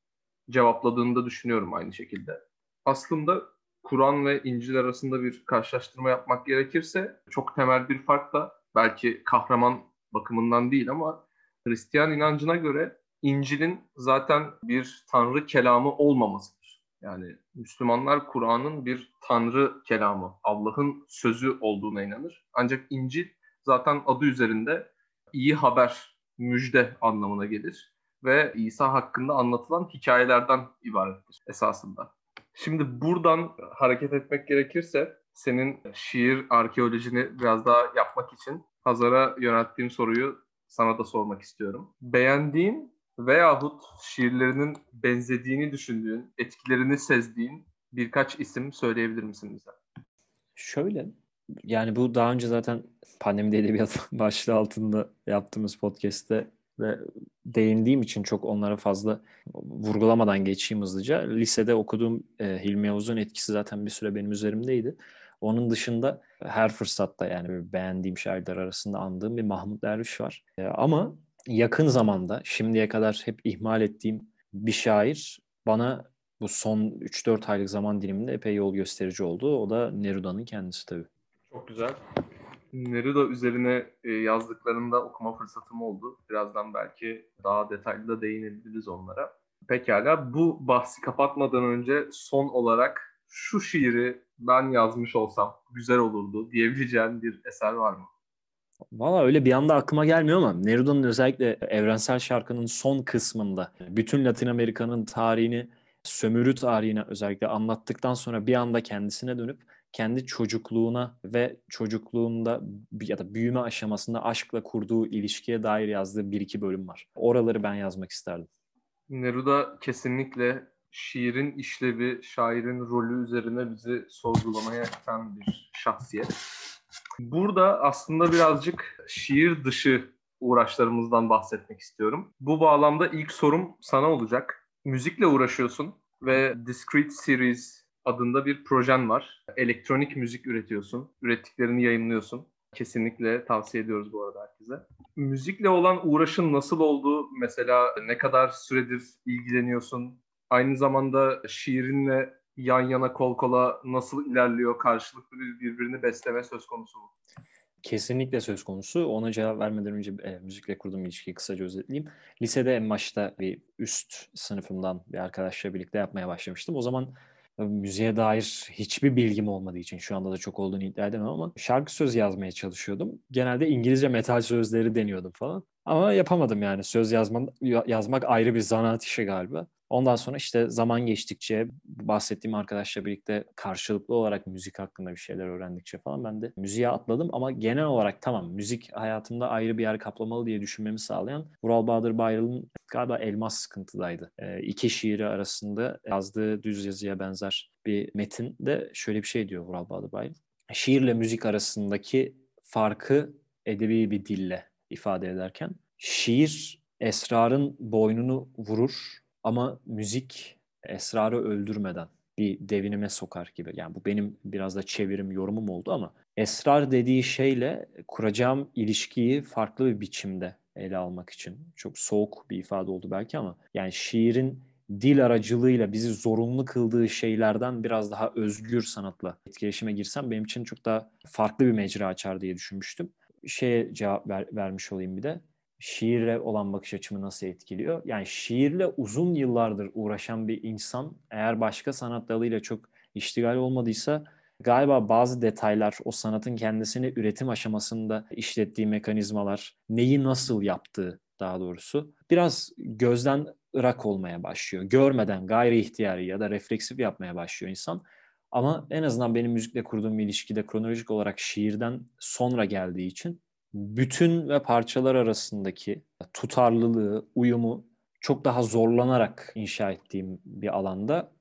Cevapladığını da düşünüyorum aynı şekilde. Aslında Kur'an ve İncil arasında bir karşılaştırma yapmak gerekirse çok temel bir fark da belki kahraman bakımından değil ama Hristiyan inancına göre İncil'in zaten bir tanrı kelamı olmamasıdır. Yani Müslümanlar Kur'an'ın bir tanrı kelamı, Allah'ın sözü olduğuna inanır. Ancak İncil zaten adı üzerinde iyi haber, müjde anlamına gelir ve İsa hakkında anlatılan hikayelerden ibarettir esasında. Şimdi buradan hareket etmek gerekirse senin şiir arkeolojini biraz daha yapmak için Hazar'a yönelttiğim soruyu sana da sormak istiyorum. Beğendiğin veyahut şiirlerinin benzediğini düşündüğün, etkilerini sezdiğin birkaç isim söyleyebilir misin bize? Şöyle, yani bu daha önce zaten pandemide edebiyat [LAUGHS] başlığı altında yaptığımız podcast'te ve değindiğim için çok onlara fazla vurgulamadan geçeyim hızlıca. Lisede okuduğum e, Hilmi Yavuz'un etkisi zaten bir süre benim üzerimdeydi. Onun dışında her fırsatta yani beğendiğim şairler arasında andığım bir Mahmut Derviş var. E, ama yakın zamanda şimdiye kadar hep ihmal ettiğim bir şair bana bu son 3-4 aylık zaman diliminde epey yol gösterici oldu. O da Neruda'nın kendisi tabii. Çok güzel. Neruda üzerine e, yazdıklarını da okuma fırsatım oldu. Birazdan belki daha detaylı da değinebiliriz onlara. Pekala bu bahsi kapatmadan önce son olarak şu şiiri ben yazmış olsam güzel olurdu diyebileceğin bir eser var mı? Valla öyle bir anda aklıma gelmiyor ama Neruda'nın özellikle evrensel şarkının son kısmında bütün Latin Amerika'nın tarihini, sömürü tarihini özellikle anlattıktan sonra bir anda kendisine dönüp kendi çocukluğuna ve çocukluğunda ya da büyüme aşamasında aşkla kurduğu ilişkiye dair yazdığı bir iki bölüm var. Oraları ben yazmak isterdim. Neruda kesinlikle şiirin işlevi, şairin rolü üzerine bizi sorgulamaya iten bir şahsiyet. Burada aslında birazcık şiir dışı uğraşlarımızdan bahsetmek istiyorum. Bu bağlamda ilk sorum sana olacak. Müzikle uğraşıyorsun ve Discrete Series adında bir projen var. Elektronik müzik üretiyorsun. Ürettiklerini yayınlıyorsun. Kesinlikle tavsiye ediyoruz bu arada herkese. Müzikle olan uğraşın nasıl oldu? Mesela ne kadar süredir ilgileniyorsun? Aynı zamanda şiirinle yan yana kol kola nasıl ilerliyor? Karşılıklı birbirini besleme söz konusu mu? Kesinlikle söz konusu. Ona cevap vermeden önce e, müzikle kurduğum ilişkiyi kısaca özetleyeyim. Lisede en başta bir üst sınıfımdan bir arkadaşla birlikte yapmaya başlamıştım. O zaman müziğe dair hiçbir bilgim olmadığı için şu anda da çok olduğunu iddia edemem ama şarkı söz yazmaya çalışıyordum. Genelde İngilizce metal sözleri deniyordum falan. Ama yapamadım yani söz yazma, yazmak ayrı bir zanaat işi galiba. Ondan sonra işte zaman geçtikçe bahsettiğim arkadaşla birlikte karşılıklı olarak müzik hakkında bir şeyler öğrendikçe falan ben de müziğe atladım. Ama genel olarak tamam müzik hayatımda ayrı bir yer kaplamalı diye düşünmemi sağlayan Vural Bahadır Bayral'ın galiba Elmas Sıkıntı'daydı. E, iki şiiri arasında yazdığı düz yazıya benzer bir metin de şöyle bir şey diyor Vural Bahadır Bayral. Şiirle müzik arasındaki farkı edebi bir dille ifade ederken şiir esrarın boynunu vurur ama müzik esrarı öldürmeden bir devinime sokar gibi. Yani bu benim biraz da çevirim, yorumum oldu ama esrar dediği şeyle kuracağım ilişkiyi farklı bir biçimde ele almak için. Çok soğuk bir ifade oldu belki ama yani şiirin dil aracılığıyla bizi zorunlu kıldığı şeylerden biraz daha özgür sanatla etkileşime girsem benim için çok daha farklı bir mecra açar diye düşünmüştüm. Şeye cevap ver, vermiş olayım bir de şiirle olan bakış açımı nasıl etkiliyor? Yani şiirle uzun yıllardır uğraşan bir insan eğer başka sanat dalıyla çok iştigal olmadıysa galiba bazı detaylar o sanatın kendisini üretim aşamasında işlettiği mekanizmalar, neyi nasıl yaptığı daha doğrusu biraz gözden ırak olmaya başlıyor. Görmeden gayri ihtiyari ya da refleksif yapmaya başlıyor insan. Ama en azından benim müzikle kurduğum ilişkide kronolojik olarak şiirden sonra geldiği için bütün ve parçalar arasındaki tutarlılığı, uyumu çok daha zorlanarak inşa ettiğim bir alanda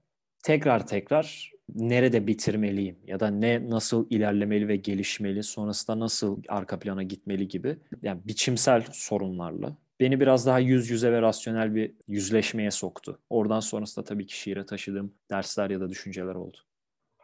tekrar tekrar nerede bitirmeliyim ya da ne nasıl ilerlemeli ve gelişmeli, sonrasında nasıl arka plana gitmeli gibi yani biçimsel sorunlarla beni biraz daha yüz yüze ve rasyonel bir yüzleşmeye soktu. Oradan sonrasında tabii ki şiire taşıdığım dersler ya da düşünceler oldu.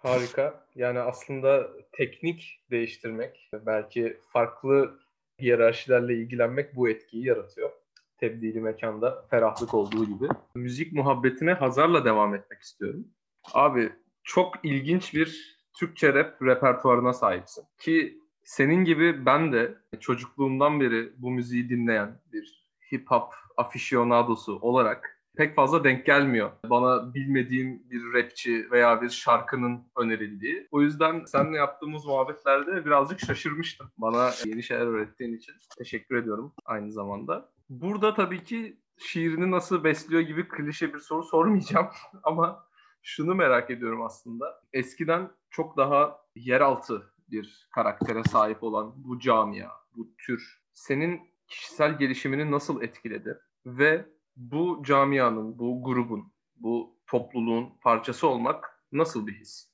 Harika. Yani aslında teknik değiştirmek, belki farklı hiyerarşilerle ilgilenmek bu etkiyi yaratıyor. Tebdili mekanda ferahlık olduğu gibi. Müzik muhabbetine Hazar'la devam etmek istiyorum. Abi çok ilginç bir Türkçe rap repertuarına sahipsin. Ki senin gibi ben de çocukluğumdan beri bu müziği dinleyen bir hip hop aficionadosu olarak pek fazla denk gelmiyor. Bana bilmediğim bir rapçi veya bir şarkının önerildiği. O yüzden seninle yaptığımız muhabbetlerde birazcık şaşırmıştım. Bana yeni şeyler öğrettiğin için teşekkür ediyorum aynı zamanda. Burada tabii ki şiirini nasıl besliyor gibi klişe bir soru sormayacağım [LAUGHS] ama şunu merak ediyorum aslında. Eskiden çok daha yeraltı bir karaktere sahip olan bu camia, bu tür senin kişisel gelişimini nasıl etkiledi? Ve bu camianın, bu grubun, bu topluluğun parçası olmak nasıl bir his?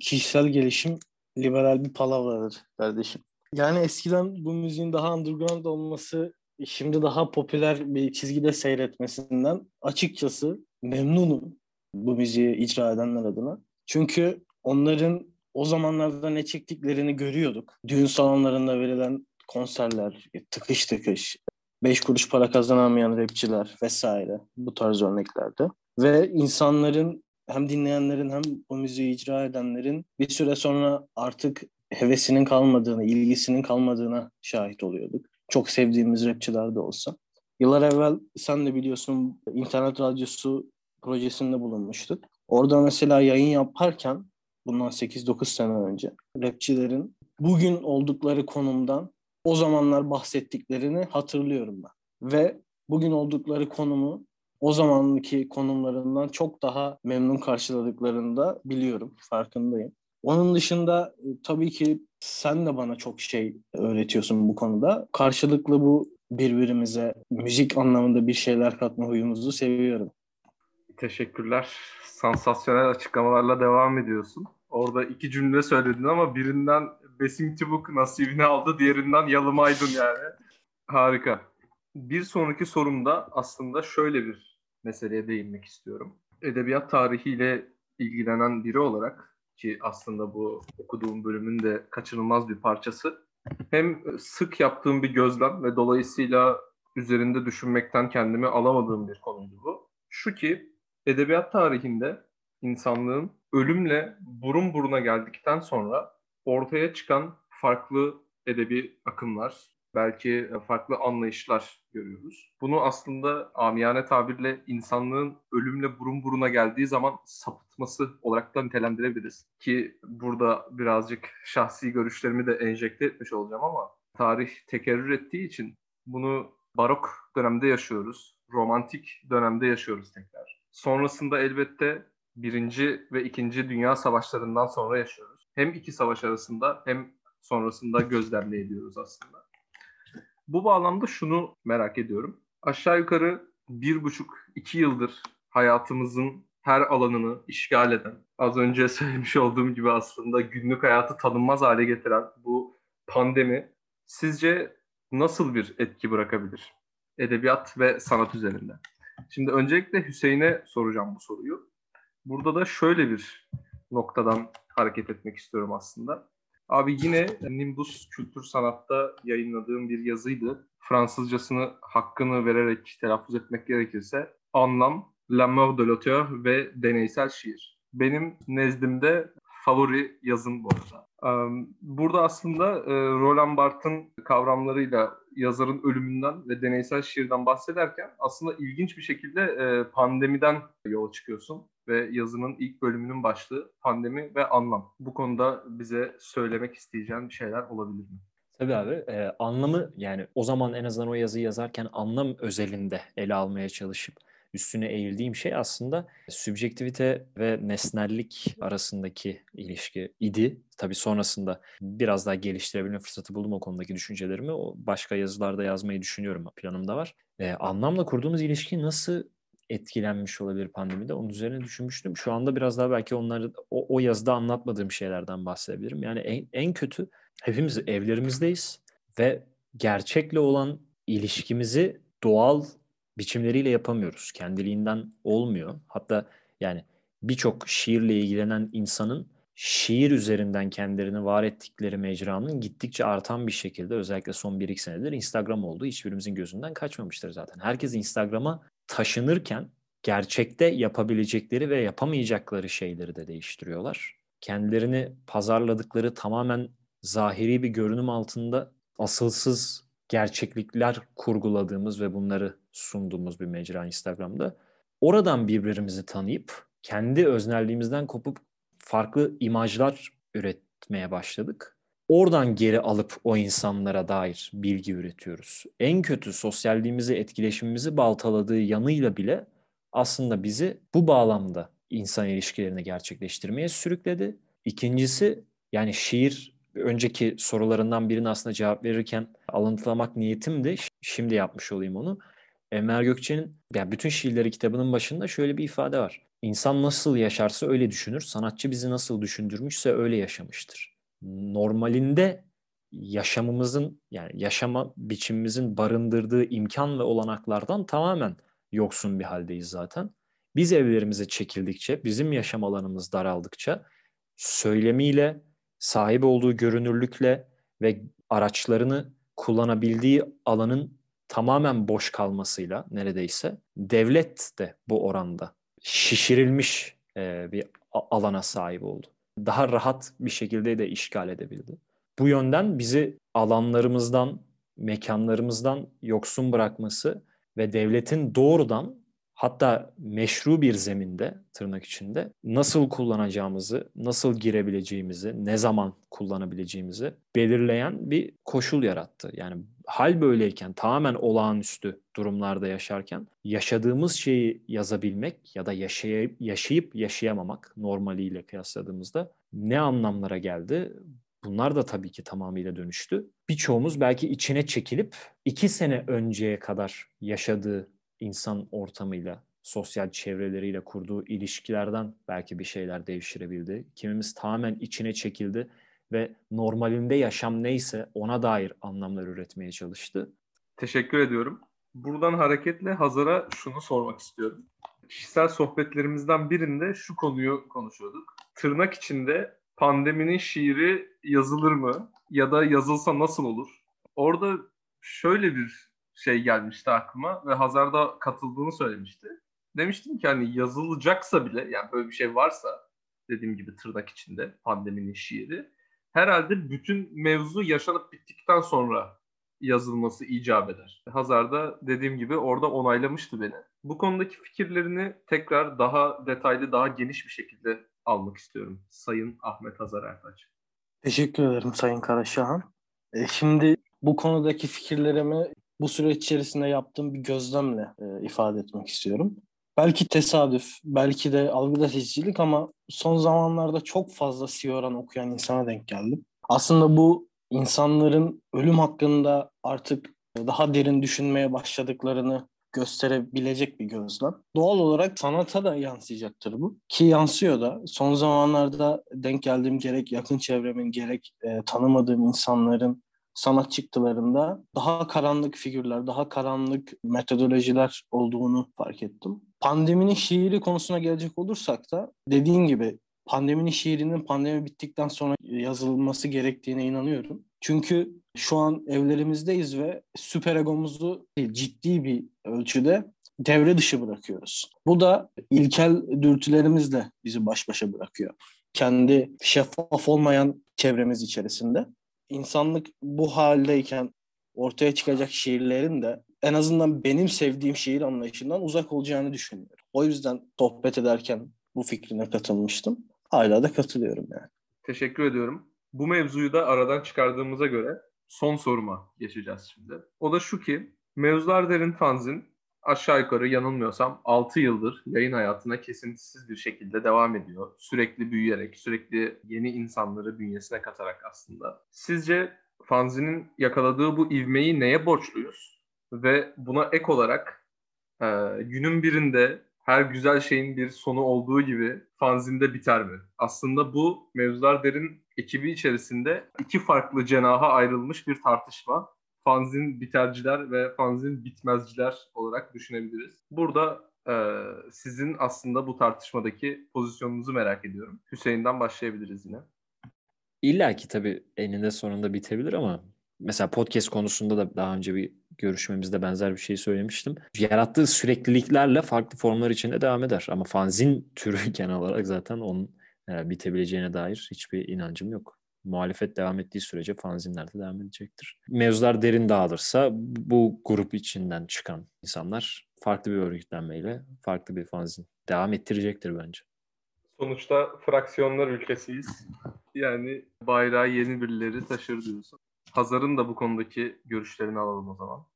Kişisel gelişim liberal bir palavradır kardeşim. Yani eskiden bu müziğin daha underground olması şimdi daha popüler bir çizgide seyretmesinden açıkçası memnunum bu müziği icra edenler adına. Çünkü onların o zamanlarda ne çektiklerini görüyorduk. Düğün salonlarında verilen konserler, tıkış tıkış, beş kuruş para kazanamayan rapçiler vesaire bu tarz örneklerde. Ve insanların hem dinleyenlerin hem bu müziği icra edenlerin bir süre sonra artık hevesinin kalmadığını, ilgisinin kalmadığına şahit oluyorduk. Çok sevdiğimiz rapçiler de olsa. Yıllar evvel sen de biliyorsun internet radyosu projesinde bulunmuştuk. Orada mesela yayın yaparken bundan 8-9 sene önce rapçilerin bugün oldukları konumdan o zamanlar bahsettiklerini hatırlıyorum ben. Ve bugün oldukları konumu o zamanki konumlarından çok daha memnun karşıladıklarını da biliyorum, farkındayım. Onun dışında e, tabii ki sen de bana çok şey öğretiyorsun bu konuda. Karşılıklı bu birbirimize müzik anlamında bir şeyler katma huyumuzu seviyorum. Teşekkürler. Sansasyonel açıklamalarla devam ediyorsun. Orada iki cümle söyledin ama birinden Besim Tibuk nasibini aldı, diğerinden Yalımaydın yani. Harika. Bir sonraki sorumda aslında şöyle bir meseleye değinmek istiyorum. Edebiyat tarihiyle ilgilenen biri olarak ki aslında bu okuduğum bölümün de kaçınılmaz bir parçası. Hem sık yaptığım bir gözlem ve dolayısıyla üzerinde düşünmekten kendimi alamadığım bir konuydu bu. Şu ki edebiyat tarihinde insanlığın ölümle burun buruna geldikten sonra ortaya çıkan farklı edebi akımlar, belki farklı anlayışlar görüyoruz. Bunu aslında amiyane tabirle insanlığın ölümle burun buruna geldiği zaman sapıtması olarak da nitelendirebiliriz. Ki burada birazcık şahsi görüşlerimi de enjekte etmiş olacağım ama tarih tekerrür ettiği için bunu barok dönemde yaşıyoruz. Romantik dönemde yaşıyoruz tekrar. Sonrasında elbette birinci ve ikinci dünya savaşlarından sonra yaşıyoruz. Hem iki savaş arasında hem sonrasında gözlemleyebiliyoruz aslında. Bu bağlamda şunu merak ediyorum. Aşağı yukarı bir buçuk, iki yıldır hayatımızın her alanını işgal eden, az önce [LAUGHS] söylemiş olduğum gibi aslında günlük hayatı tanınmaz hale getiren bu pandemi sizce nasıl bir etki bırakabilir? Edebiyat ve sanat üzerinde. Şimdi öncelikle Hüseyin'e soracağım bu soruyu. Burada da şöyle bir noktadan hareket etmek istiyorum aslında. Abi yine Nimbus Kültür Sanat'ta yayınladığım bir yazıydı. Fransızcasını hakkını vererek telaffuz etmek gerekirse anlam, la mort de l'auteur ve deneysel şiir. Benim nezdimde favori yazım bu arada. Burada aslında e, Roland Barthes'ın kavramlarıyla yazarın ölümünden ve deneysel şiirden bahsederken aslında ilginç bir şekilde e, pandemiden yola çıkıyorsun ve yazının ilk bölümünün başlığı pandemi ve anlam. Bu konuda bize söylemek isteyeceğin bir şeyler olabilir mi? Tabii abi. E, anlamı yani o zaman en azından o yazıyı yazarken anlam özelinde ele almaya çalışıp üstüne eğildiğim şey aslında sübjektivite ve nesnellik arasındaki ilişki idi. Tabii sonrasında biraz daha geliştirebilme fırsatı buldum o konudaki düşüncelerimi. O başka yazılarda yazmayı düşünüyorum. Planımda var. Ee, anlamla kurduğumuz ilişki nasıl etkilenmiş olabilir pandemide. Onun üzerine düşünmüştüm. Şu anda biraz daha belki onları o, o yazıda anlatmadığım şeylerden bahsedebilirim. Yani en, en kötü hepimiz evlerimizdeyiz ve gerçekle olan ilişkimizi doğal biçimleriyle yapamıyoruz. Kendiliğinden olmuyor. Hatta yani birçok şiirle ilgilenen insanın şiir üzerinden kendilerini var ettikleri mecranın gittikçe artan bir şekilde özellikle son 1-2 senedir Instagram oldu. Hiçbirimizin gözünden kaçmamıştır zaten. Herkes Instagram'a taşınırken gerçekte yapabilecekleri ve yapamayacakları şeyleri de değiştiriyorlar. Kendilerini pazarladıkları tamamen zahiri bir görünüm altında asılsız gerçeklikler kurguladığımız ve bunları sunduğumuz bir mecra Instagram'da. Oradan birbirimizi tanıyıp kendi öznelliğimizden kopup farklı imajlar üretmeye başladık. Oradan geri alıp o insanlara dair bilgi üretiyoruz. En kötü sosyalliğimizi, etkileşimimizi baltaladığı yanıyla bile aslında bizi bu bağlamda insan ilişkilerini gerçekleştirmeye sürükledi. İkincisi yani şiir önceki sorularından birini aslında cevap verirken alıntılamak niyetimdi. Şimdi yapmış olayım onu. Enver Gökçe'nin yani bütün şiirleri kitabının başında şöyle bir ifade var. İnsan nasıl yaşarsa öyle düşünür, sanatçı bizi nasıl düşündürmüşse öyle yaşamıştır. Normalinde yaşamımızın yani yaşama biçimimizin barındırdığı imkan ve olanaklardan tamamen yoksun bir haldeyiz zaten. Biz evlerimize çekildikçe, bizim yaşam alanımız daraldıkça söylemiyle, sahip olduğu görünürlükle ve araçlarını kullanabildiği alanın tamamen boş kalmasıyla neredeyse devlet de bu oranda şişirilmiş e, bir alana sahip oldu. daha rahat bir şekilde de işgal edebildi. Bu yönden bizi alanlarımızdan, mekanlarımızdan yoksun bırakması ve devletin doğrudan hatta meşru bir zeminde tırnak içinde nasıl kullanacağımızı, nasıl girebileceğimizi, ne zaman kullanabileceğimizi belirleyen bir koşul yarattı. Yani hal böyleyken tamamen olağanüstü durumlarda yaşarken yaşadığımız şeyi yazabilmek ya da yaşayıp, yaşayıp yaşayamamak normaliyle kıyasladığımızda ne anlamlara geldi? Bunlar da tabii ki tamamıyla dönüştü. Birçoğumuz belki içine çekilip iki sene önceye kadar yaşadığı insan ortamıyla, sosyal çevreleriyle kurduğu ilişkilerden belki bir şeyler devşirebildi. Kimimiz tamamen içine çekildi ve normalinde yaşam neyse ona dair anlamlar üretmeye çalıştı. Teşekkür ediyorum. Buradan hareketle Hazar'a şunu sormak istiyorum. Kişisel sohbetlerimizden birinde şu konuyu konuşuyorduk. Tırnak içinde pandeminin şiiri yazılır mı? Ya da yazılsa nasıl olur? Orada şöyle bir şey gelmişti aklıma ve Hazar'da katıldığını söylemişti. Demiştim ki hani yazılacaksa bile yani böyle bir şey varsa dediğim gibi tırnak içinde pandeminin şiiri herhalde bütün mevzu yaşanıp bittikten sonra yazılması icap eder. Hazar'da dediğim gibi orada onaylamıştı beni. Bu konudaki fikirlerini tekrar daha detaylı, daha geniş bir şekilde almak istiyorum. Sayın Ahmet Hazar Ertaç. Teşekkür ederim Sayın Karaşahan. E, şimdi bu konudaki fikirlerimi bu süreç içerisinde yaptığım bir gözlemle e, ifade etmek istiyorum. Belki tesadüf, belki de algıda seçicilik ama son zamanlarda çok fazla Sioran okuyan insana denk geldim. Aslında bu insanların ölüm hakkında artık daha derin düşünmeye başladıklarını gösterebilecek bir gözlem. Doğal olarak sanata da yansıyacaktır bu. Ki yansıyor da. Son zamanlarda denk geldiğim gerek yakın çevremin gerek e, tanımadığım insanların sanat çıktılarında daha karanlık figürler, daha karanlık metodolojiler olduğunu fark ettim. Pandeminin şiiri konusuna gelecek olursak da dediğim gibi pandeminin şiirinin pandemi bittikten sonra yazılması gerektiğine inanıyorum. Çünkü şu an evlerimizdeyiz ve süper egomuzu ciddi bir ölçüde devre dışı bırakıyoruz. Bu da ilkel dürtülerimizle bizi baş başa bırakıyor. Kendi şeffaf olmayan çevremiz içerisinde. İnsanlık bu haldeyken ortaya çıkacak şiirlerin de en azından benim sevdiğim şiir anlayışından uzak olacağını düşünüyorum. O yüzden sohbet ederken bu fikrine katılmıştım. Hala da katılıyorum yani. Teşekkür ediyorum. Bu mevzuyu da aradan çıkardığımıza göre son soruma geçeceğiz şimdi. O da şu ki Mevzular Derin Fanzin aşağı yukarı yanılmıyorsam 6 yıldır yayın hayatına kesintisiz bir şekilde devam ediyor. Sürekli büyüyerek, sürekli yeni insanları bünyesine katarak aslında. Sizce fanzinin yakaladığı bu ivmeyi neye borçluyuz? Ve buna ek olarak e, günün birinde her güzel şeyin bir sonu olduğu gibi fanzinde biter mi? Aslında bu Mevzular Derin ekibi içerisinde iki farklı cenaha ayrılmış bir tartışma. Fanzin biterciler ve fanzin bitmezciler olarak düşünebiliriz. Burada e, sizin aslında bu tartışmadaki pozisyonunuzu merak ediyorum. Hüseyin'den başlayabiliriz yine. İlla ki tabii eninde sonunda bitebilir ama mesela podcast konusunda da daha önce bir görüşmemizde benzer bir şey söylemiştim. Yarattığı sürekliliklerle farklı formlar içinde devam eder. Ama fanzin türü [LAUGHS] genel olarak zaten onun e, bitebileceğine dair hiçbir inancım yok. Muhalefet devam ettiği sürece fanzinler de devam edecektir. Mevzular derin dağılırsa bu grup içinden çıkan insanlar farklı bir örgütlenmeyle farklı bir fanzin devam ettirecektir bence. Sonuçta fraksiyonlar ülkesiyiz. Yani bayrağı yeni birileri taşır diyorsun. Hazar'ın da bu konudaki görüşlerini alalım o zaman.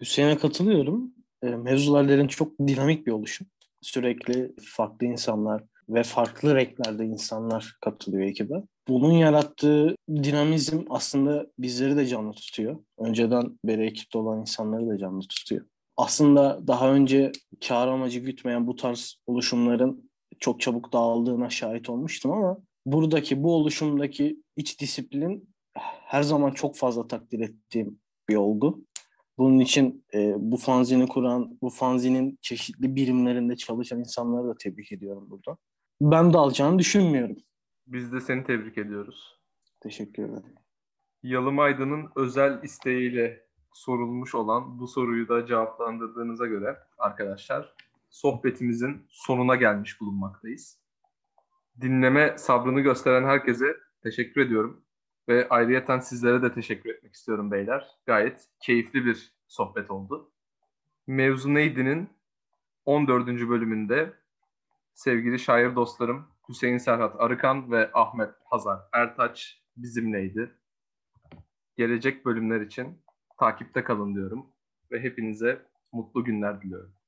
Hüseyin'e katılıyorum. E, mevzularların çok dinamik bir oluşum. Sürekli farklı insanlar ve farklı renklerde insanlar katılıyor ekibe. Bunun yarattığı dinamizm aslında bizleri de canlı tutuyor. Önceden beri ekipte olan insanları da canlı tutuyor. Aslında daha önce kar amacı gütmeyen bu tarz oluşumların çok çabuk dağıldığına şahit olmuştum ama buradaki bu oluşumdaki iç disiplin her zaman çok fazla takdir ettiğim bir olgu. Bunun için e, bu fanzini kuran, bu fanzinin çeşitli birimlerinde çalışan insanları da tebrik ediyorum burada. Ben de alacağını düşünmüyorum. Biz de seni tebrik ediyoruz. Teşekkür ederim. Yalım Aydın'ın özel isteğiyle sorulmuş olan bu soruyu da cevaplandırdığınıza göre arkadaşlar sohbetimizin sonuna gelmiş bulunmaktayız. dinleme sabrını gösteren herkese teşekkür ediyorum. Ve ayrıyeten sizlere de teşekkür etmek istiyorum beyler. Gayet keyifli bir sohbet oldu. Mevzu Neydi'nin 14. bölümünde sevgili şair dostlarım Hüseyin Serhat Arıkan ve Ahmet Hazar Ertaç bizimleydi. Gelecek bölümler için takipte kalın diyorum ve hepinize mutlu günler diliyorum.